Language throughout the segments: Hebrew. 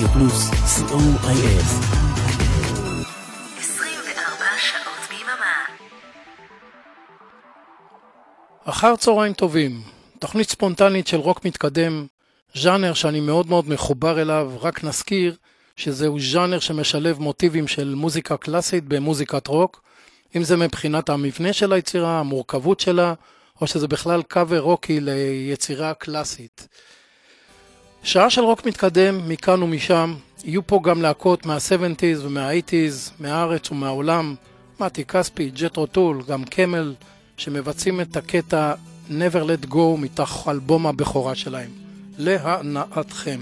רדיו פלוס, co.il. 24 שעות ביממה. אחר צהריים טובים, תוכנית ספונטנית של רוק מתקדם, ז'אנר שאני מאוד מאוד מחובר אליו, רק נזכיר שזהו ז'אנר שמשלב מוטיבים של מוזיקה קלאסית במוזיקת רוק, אם זה מבחינת המבנה של היצירה, המורכבות שלה, או שזה בכלל קאבר רוקי ליצירה קלאסית. שעה של רוק מתקדם מכאן ומשם, יהיו פה גם להקות מה-70's ומה-80's, מהארץ ומהעולם, מתי כספי, ג'טרו טול, גם קמל, שמבצעים את הקטע Never Let Go מתוך אלבום הבכורה שלהם. להנאתכם.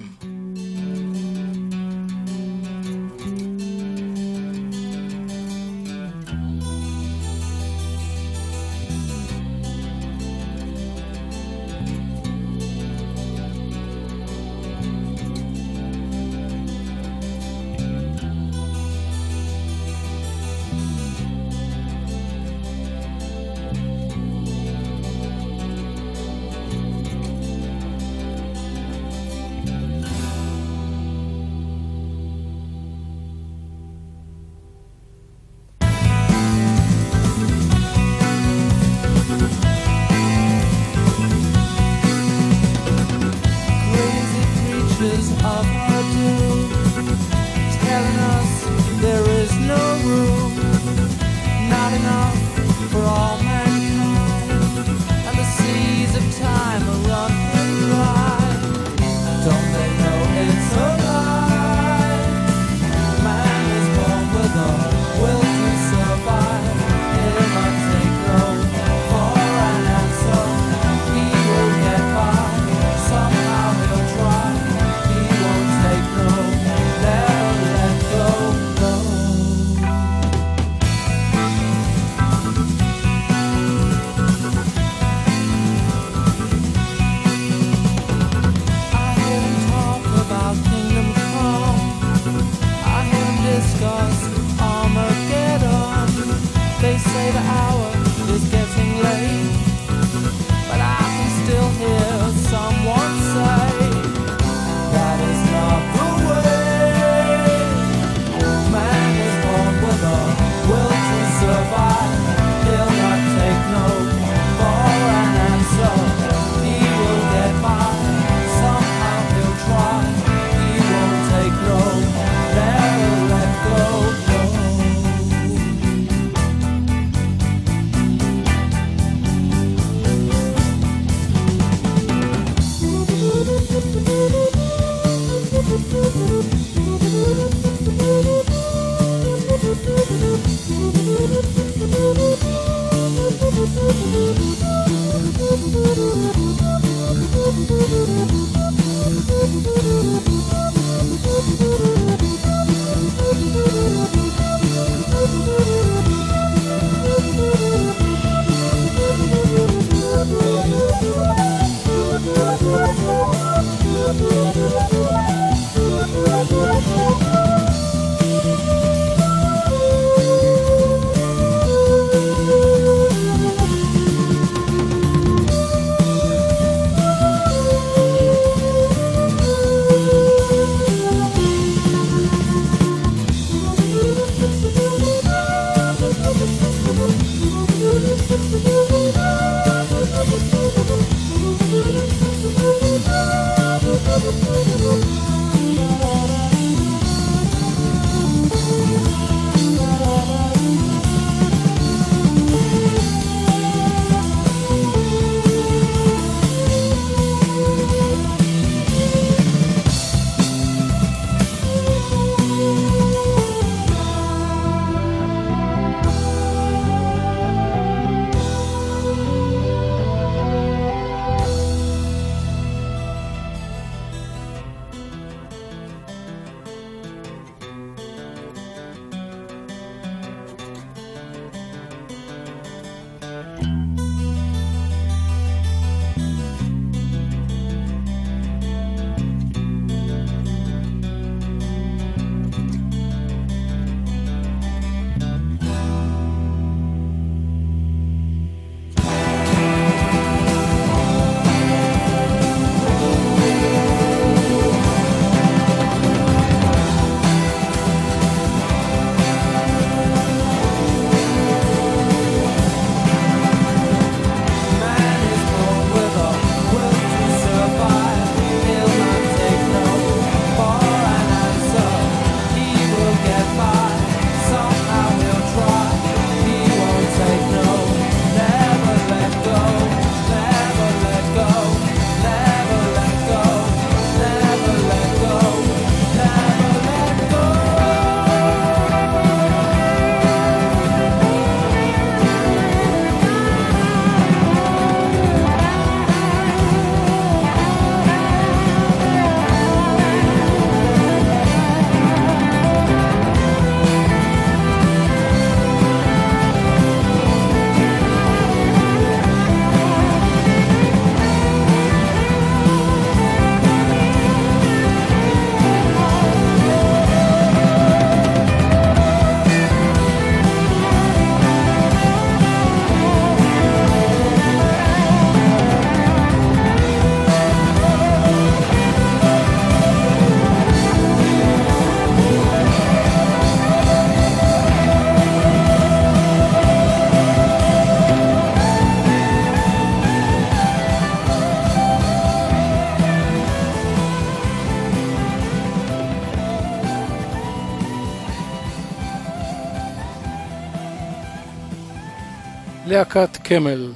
להקת קמל.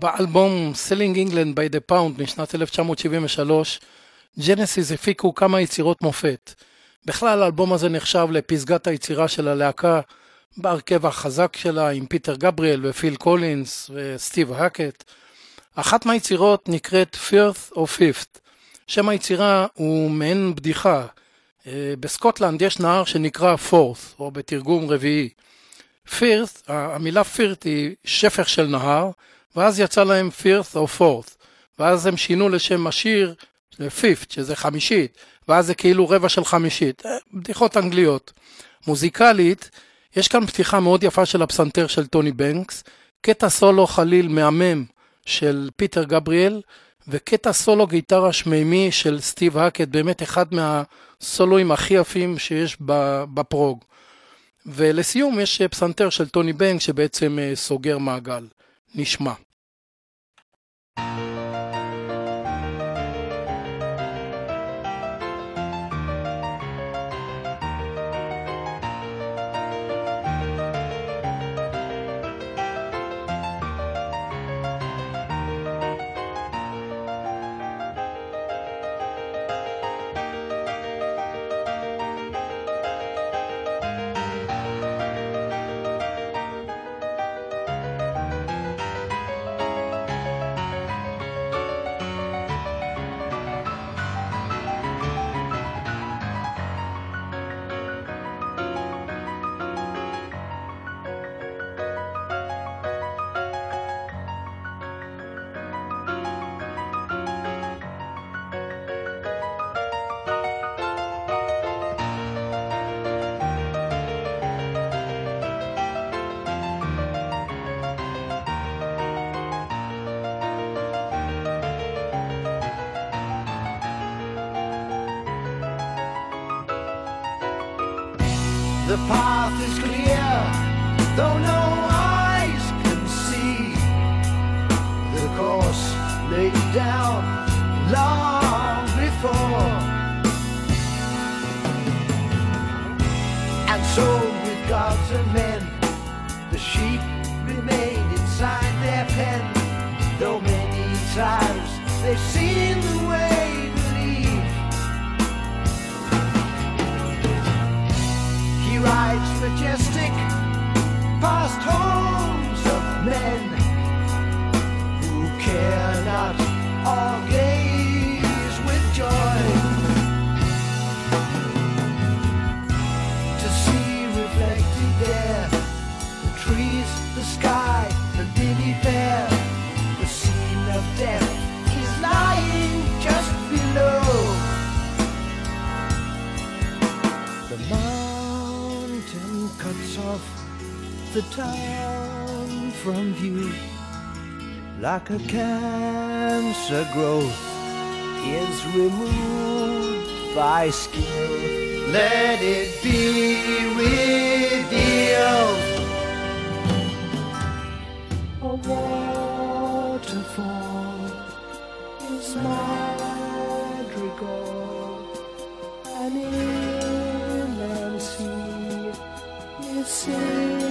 באלבום Selling England by the Pound משנת 1973, ג'נסיס הפיקו כמה יצירות מופת. בכלל האלבום הזה נחשב לפסגת היצירה של הלהקה בהרכב החזק שלה עם פיטר גבריאל ופיל קולינס וסטיב האקט. אחת מהיצירות נקראת Firth of Fifth. שם היצירה הוא מעין בדיחה. אה, בסקוטלנד יש נהר שנקרא פורס, או בתרגום רביעי. Firth, המילה Firth היא שפך של נהר, ואז יצא להם Firth of Forth, ואז הם שינו לשם השיר ל Fifth, שזה חמישית, ואז זה כאילו רבע של חמישית. אה, בדיחות אנגליות. מוזיקלית, יש כאן פתיחה מאוד יפה של הפסנתר של טוני בנקס, קטע סולו חליל מהמם של פיטר גבריאל, וקטע סולו גיטרה שמימי של סטיב האקט, באמת אחד מהסולואים הכי יפים שיש בפרוג. ולסיום יש פסנתר של טוני בנק שבעצם אה, סוגר מעגל. נשמע. Rides majestic past homes of men who care not or cuts off the town from view like a cancer growth is removed by skill. Let it be revealed. A waterfall is madrigal, say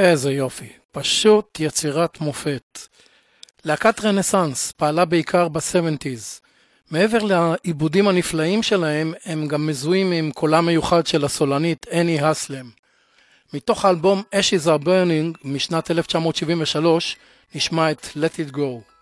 איזה יופי, פשוט יצירת מופת. להקת רנסאנס פעלה בעיקר בסבנטיז. מעבר לעיבודים הנפלאים שלהם, הם גם מזוהים עם קולה מיוחד של הסולנית אני הסלם. מתוך האלבום Ashes are Burning משנת 1973 נשמע את Let It Go.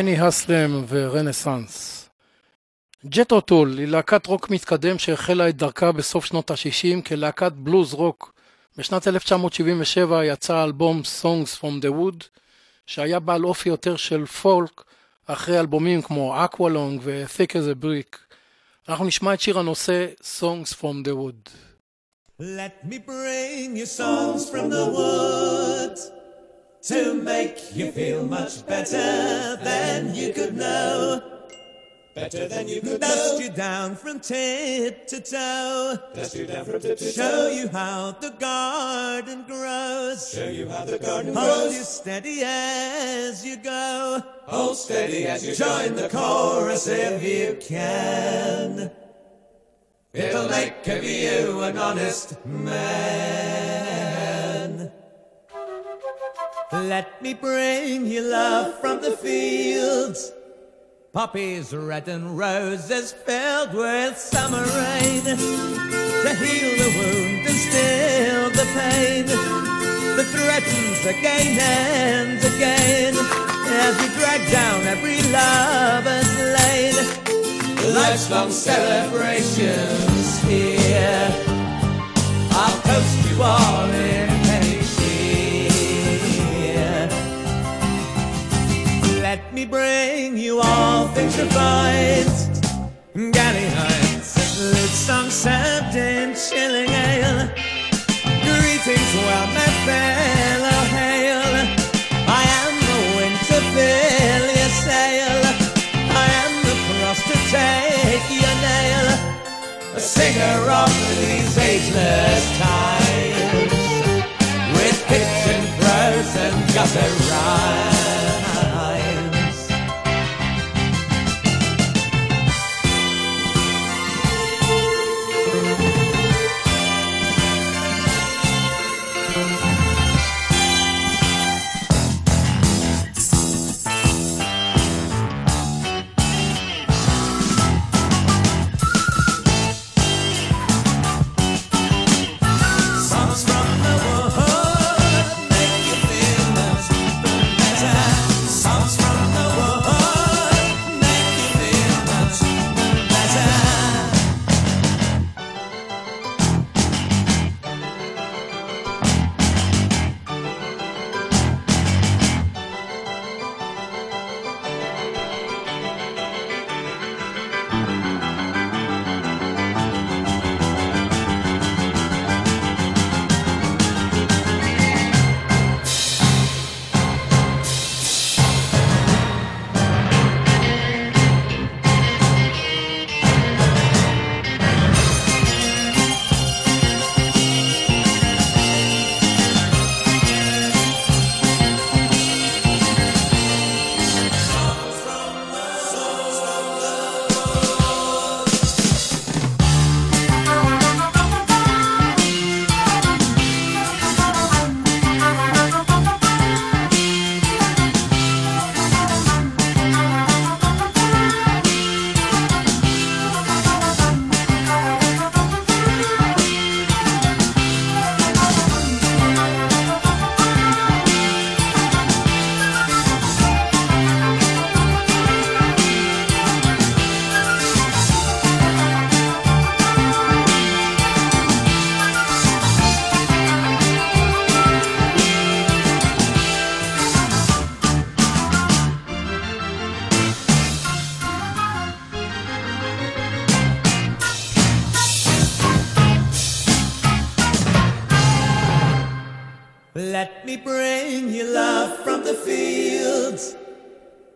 אני האסלם ורנסאנס. ג'טרו טול היא להקת רוק מתקדם שהחלה את דרכה בסוף שנות ה-60 כלהקת בלוז רוק. בשנת 1977 יצא האלבום Songs from the Wood, שהיה בעל אופי יותר של פולק, אחרי אלבומים כמו Aqualung ו-Thick as a Brick. אנחנו נשמע את שיר הנושא Songs from the Wood. Let me bring you songs from the wood to make you feel much better than you could know. Better than you could Dust you down from tip to toe. Dust you down from tip to toe. Show you how the garden grows. Show you how the garden Hold grows. Hold you steady as you go. Hold steady as you join the chorus if you can. It'll make of you an honest man. Let me bring you love from the fields. Poppies red and roses filled with summer rain to heal the wound and still the pain that threatens again and again as we drag down every lover's lane. Life's long celebrations here. I'll toast you all in Bring you all things refined. Galley Heights, served in chilling ale. Greetings, well, my fellow hail. I am the wind to fill your sail. I am the cross to take your nail. A singer of these ageless times. With kitchen prose and gutter rhymes.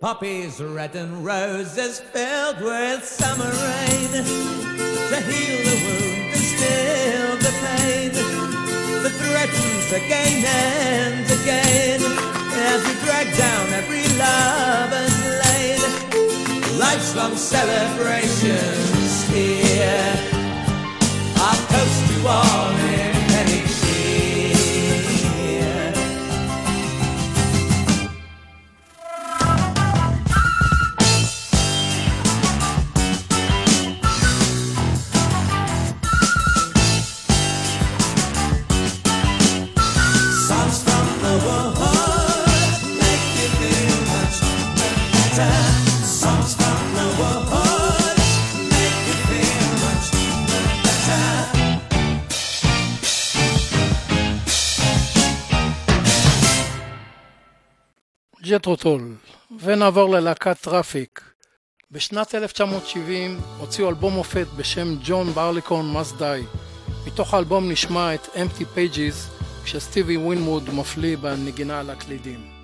Poppies red and roses filled with summer rain to heal the wound and still the pain that threatens again and again as we drag down every lover's lane. Life's long celebrations here. I'll toast you all ג'טרו טול, ונעבור ללהקת טראפיק. בשנת 1970 הוציאו אלבום מופת בשם John Barleycorn Must Die. מתוך האלבום נשמע את Empty Pages כשסטיבי ווינווד מפליא בנגינה על הקלידים.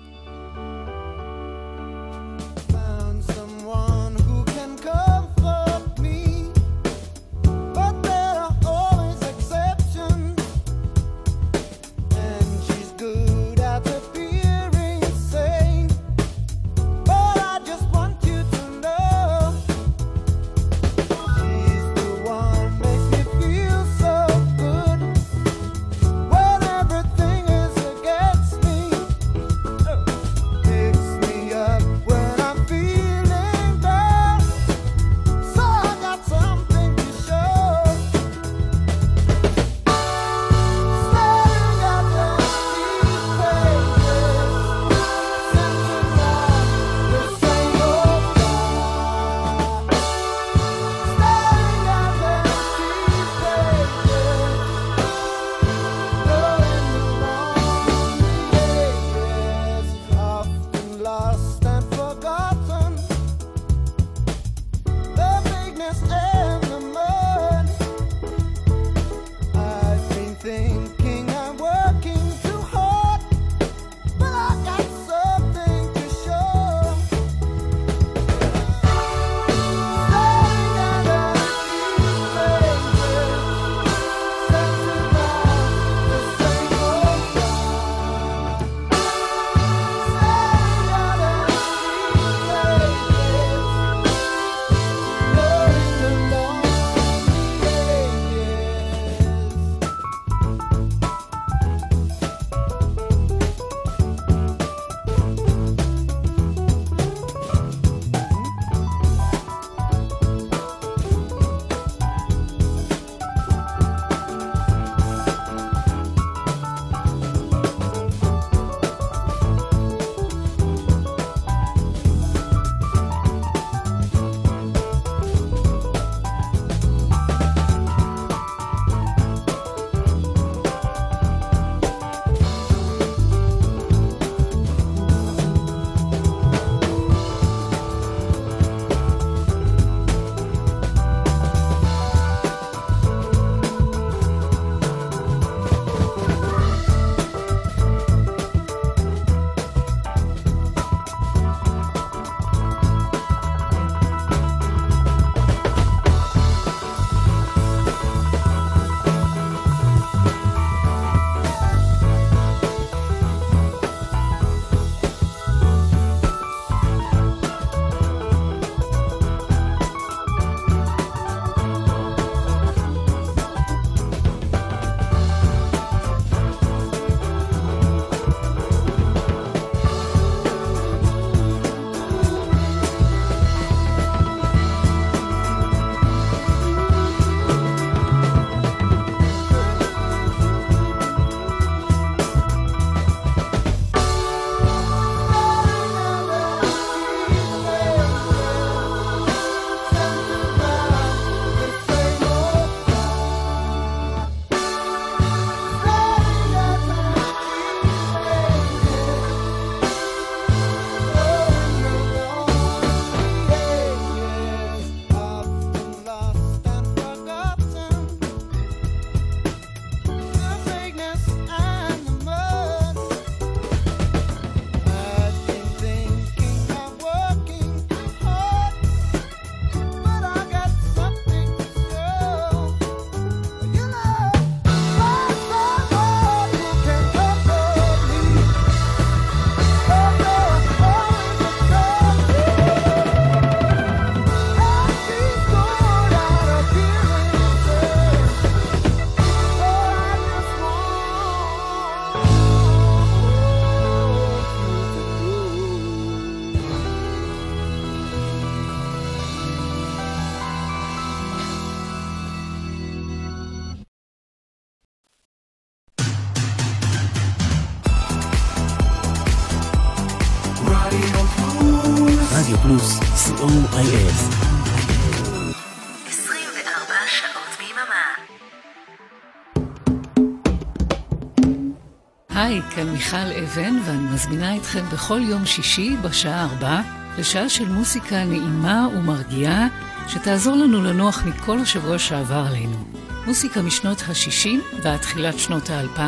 כאן מיכל אבן, ואני מזמינה אתכם בכל יום שישי בשעה ארבע לשעה של מוסיקה נעימה ומרגיעה, שתעזור לנו לנוח מכל השבוע שעבר עלינו. מוסיקה משנות ה-60 ועד תחילת שנות ה-2000,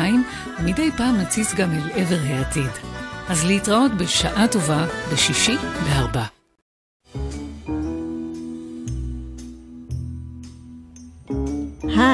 ומדי פעם נציץ גם אל עבר העתיד. אז להתראות בשעה טובה בשישי בארבע.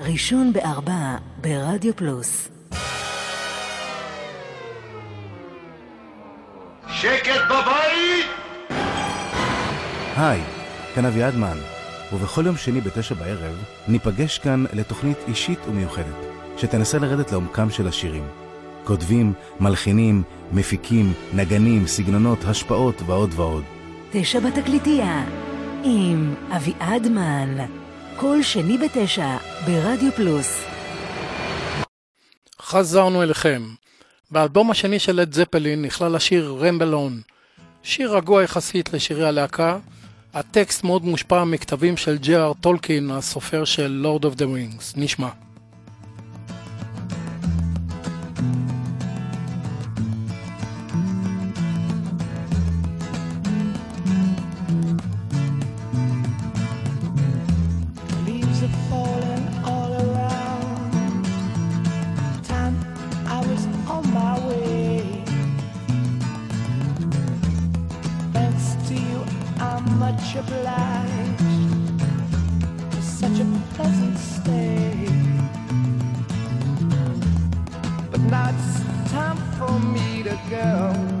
ראשון בארבע ברדיו פלוס שקט בבית! היי, כאן אביעד מן, ובכל יום שני בתשע בערב ניפגש כאן לתוכנית אישית ומיוחדת, שתנסה לרדת לעומקם של השירים. כותבים, מלחינים, מפיקים, נגנים, סגנונות, השפעות ועוד ועוד. תשע בתקליטייה עם אביעד מן כל שני בתשע ברדיו פלוס חזרנו אליכם. באלבום השני של לד זפלין נכלל השיר Ramble On. שיר רגוע יחסית לשירי הלהקה. הטקסט מאוד מושפע מכתבים של ג'י.אר טולקין, הסופר של Lord of the Rings. נשמע. Much obliged for such a pleasant stay. But now it's time for me to go.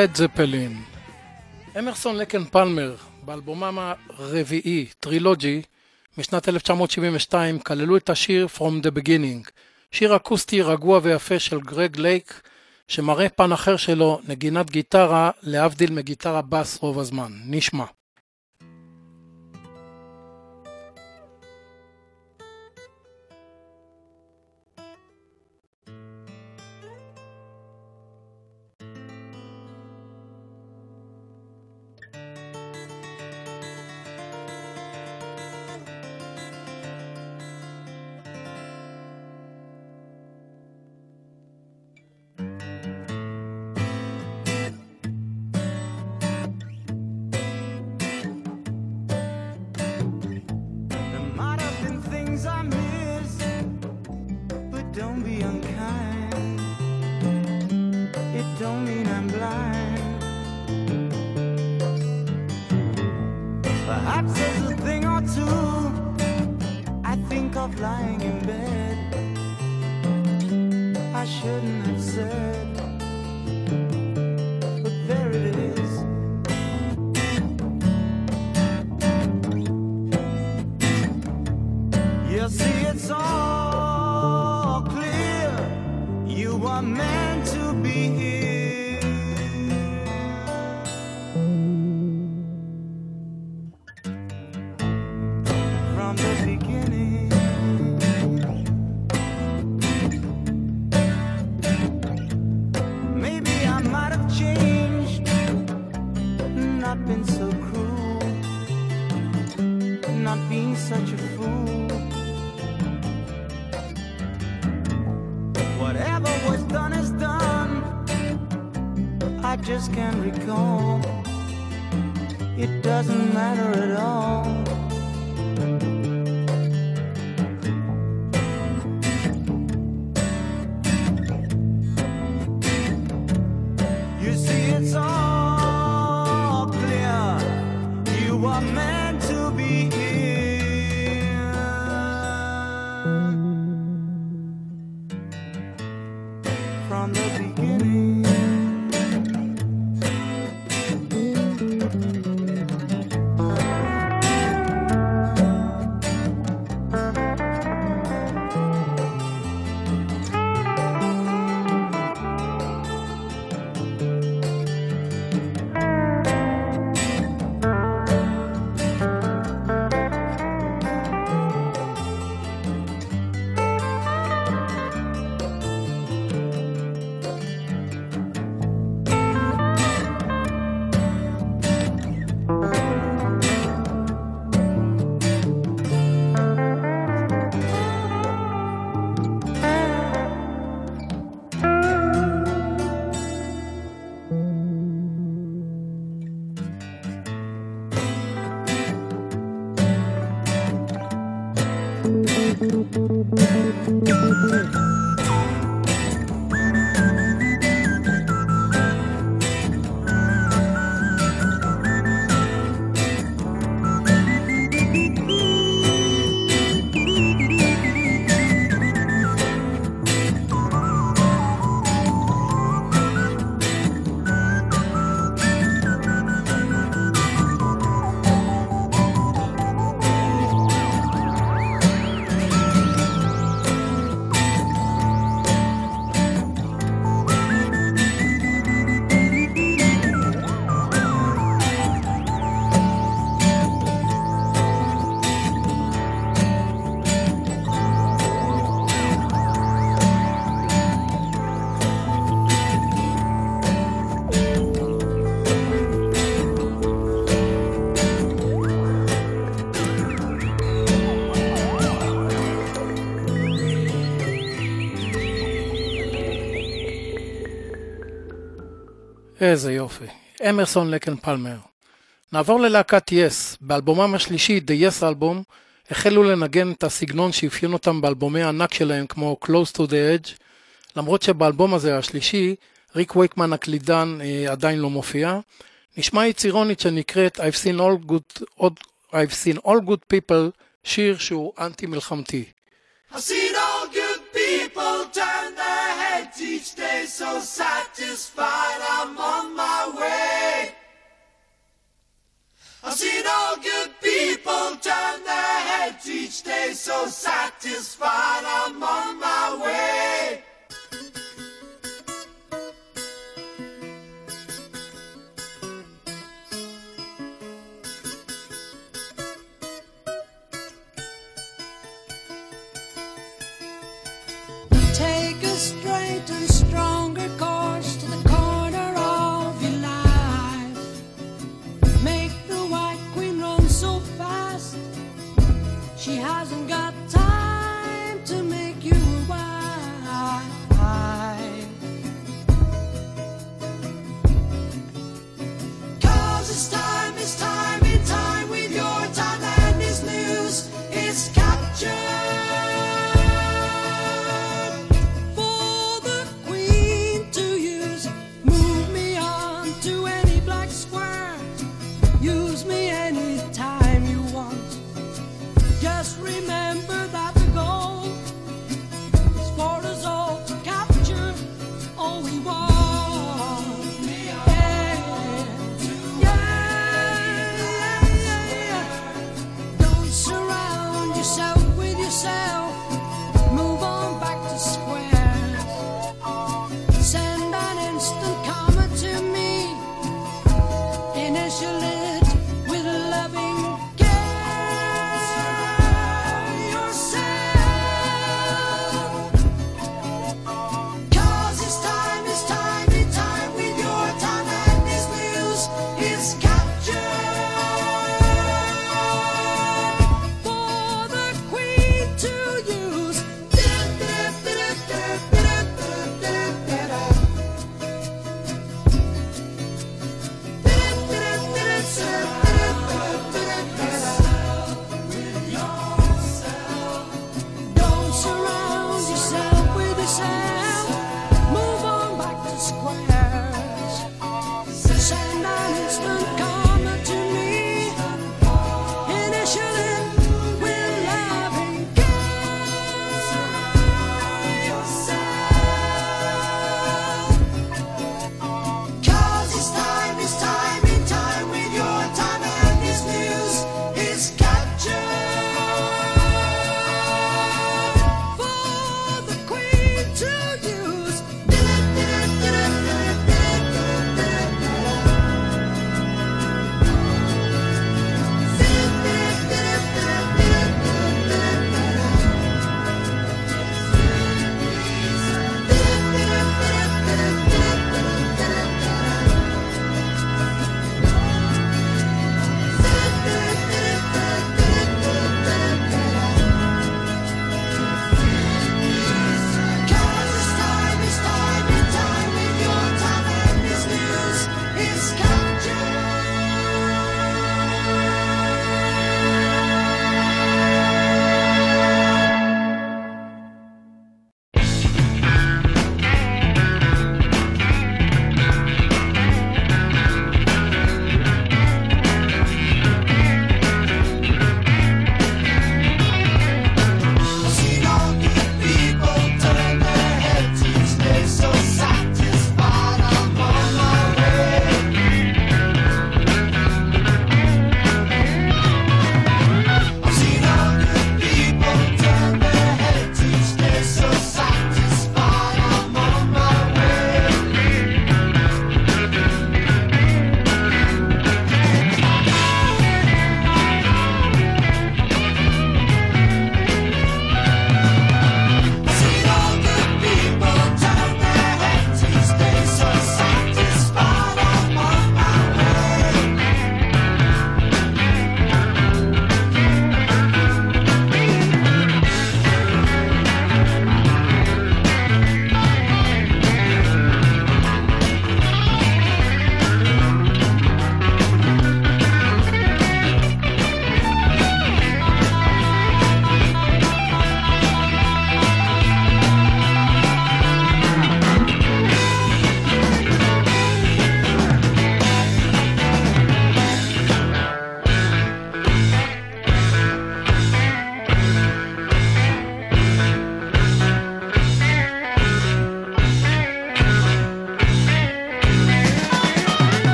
לד זפלין. אמרסון לקן פלמר, באלבומם הרביעי, טרילוגי, משנת 1972, כללו את השיר From the Beginning, שיר אקוסטי רגוע ויפה של גרג לייק, שמראה פן אחר שלו, נגינת גיטרה, להבדיל מגיטרה בס רוב הזמן. נשמע. Matter at all. איזה יופי. אמרסון לקן פלמר. נעבור ללהקת יס. באלבומם השלישי, The Yes Album, החלו לנגן את הסגנון שאפיין אותם באלבומי הענק שלהם כמו Close to the Edge, למרות שבאלבום הזה, השלישי, ריק וייקמן הקלידן אה, עדיין לא מופיע. נשמע יצירונית שנקראת I've seen all good, I've seen all good people, שיר שהוא אנטי מלחמתי. I've seen all good people turn their heads each day, so satisfied I'm on my way. I've seen all good people turn their heads each day, so satisfied I'm on my way. Straight and stronger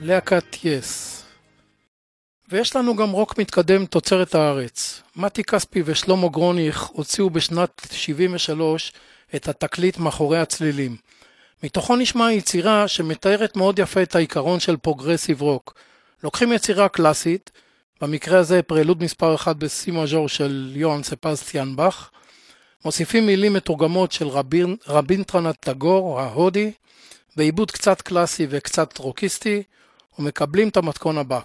להקת יס. ויש לנו גם רוק מתקדם תוצרת הארץ. מתי כספי ושלמה גרוניך הוציאו בשנת 73 את התקליט מאחורי הצלילים. מתוכו נשמע יצירה שמתארת מאוד יפה את העיקרון של progressive rock. לוקחים יצירה קלאסית, במקרה הזה פרלוד מספר 1 בסי מז'ור של יוהאן סבסטיאן באך, מוסיפים מילים מתורגמות של רבין, רבינדרנת טגור ההודי, בעיבוד קצת קלאסי וקצת רוקיסטי, ומקבלים את המתכון הבא.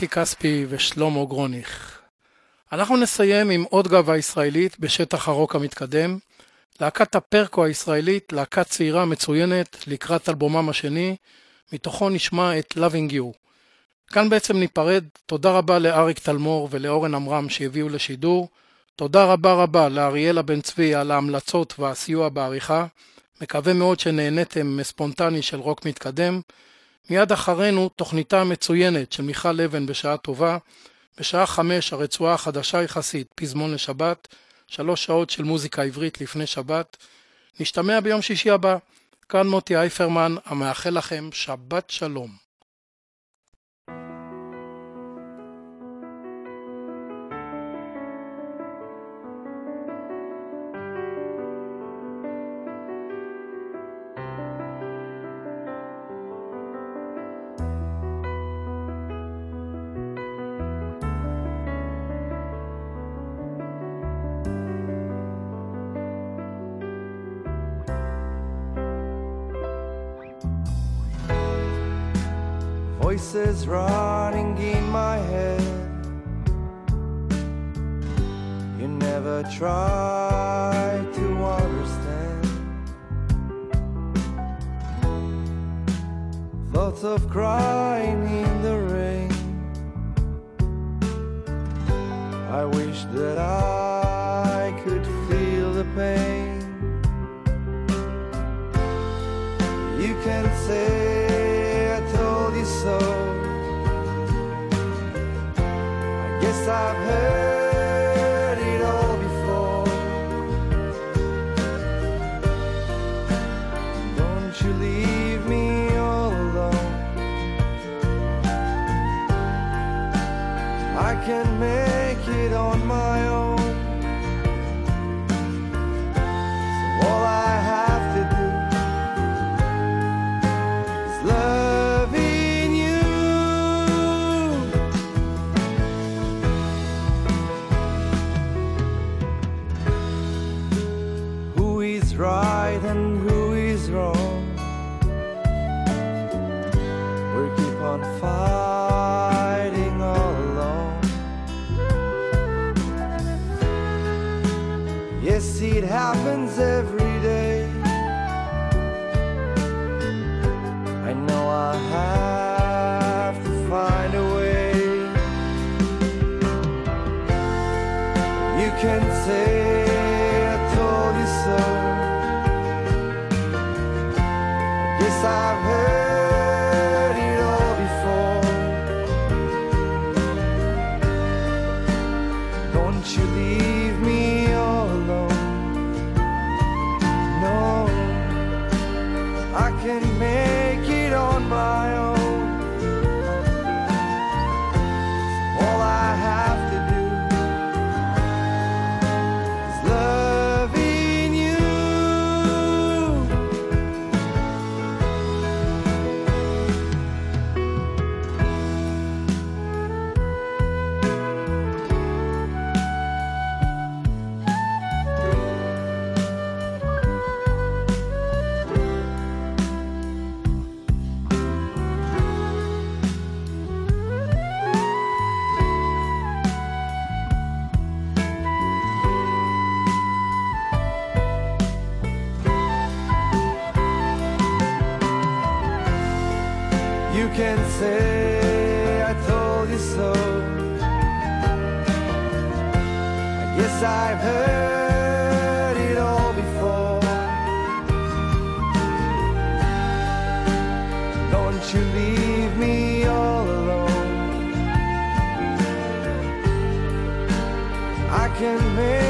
מתי כספי ושלמה גרוניך. אנחנו נסיים עם עוד גאווה ישראלית בשטח הרוק המתקדם. להקת הפרקו הישראלית, להקה צעירה מצוינת לקראת אלבומם השני, מתוכו נשמע את Loving You. כאן בעצם ניפרד, תודה רבה לאריק תלמור ולאורן עמרם שהביאו לשידור, תודה רבה רבה לאריאלה בן צבי על ההמלצות והסיוע בעריכה, מקווה מאוד שנהניתם מספונטני של רוק מתקדם. מיד אחרינו תוכניתה המצוינת של מיכל אבן בשעה טובה, בשעה חמש הרצועה החדשה יחסית, פזמון לשבת, שלוש שעות של מוזיקה עברית לפני שבת. נשתמע ביום שישי הבא. כאן מוטי אייפרמן, המאחל לכם שבת שלום. Voices running in my head. You never try to understand. Thoughts of crying I've heard it all before. Don't you leave me all alone. I can make it on my own. Can say I told you so. I guess I've heard it all before. Don't you leave me all alone. I can make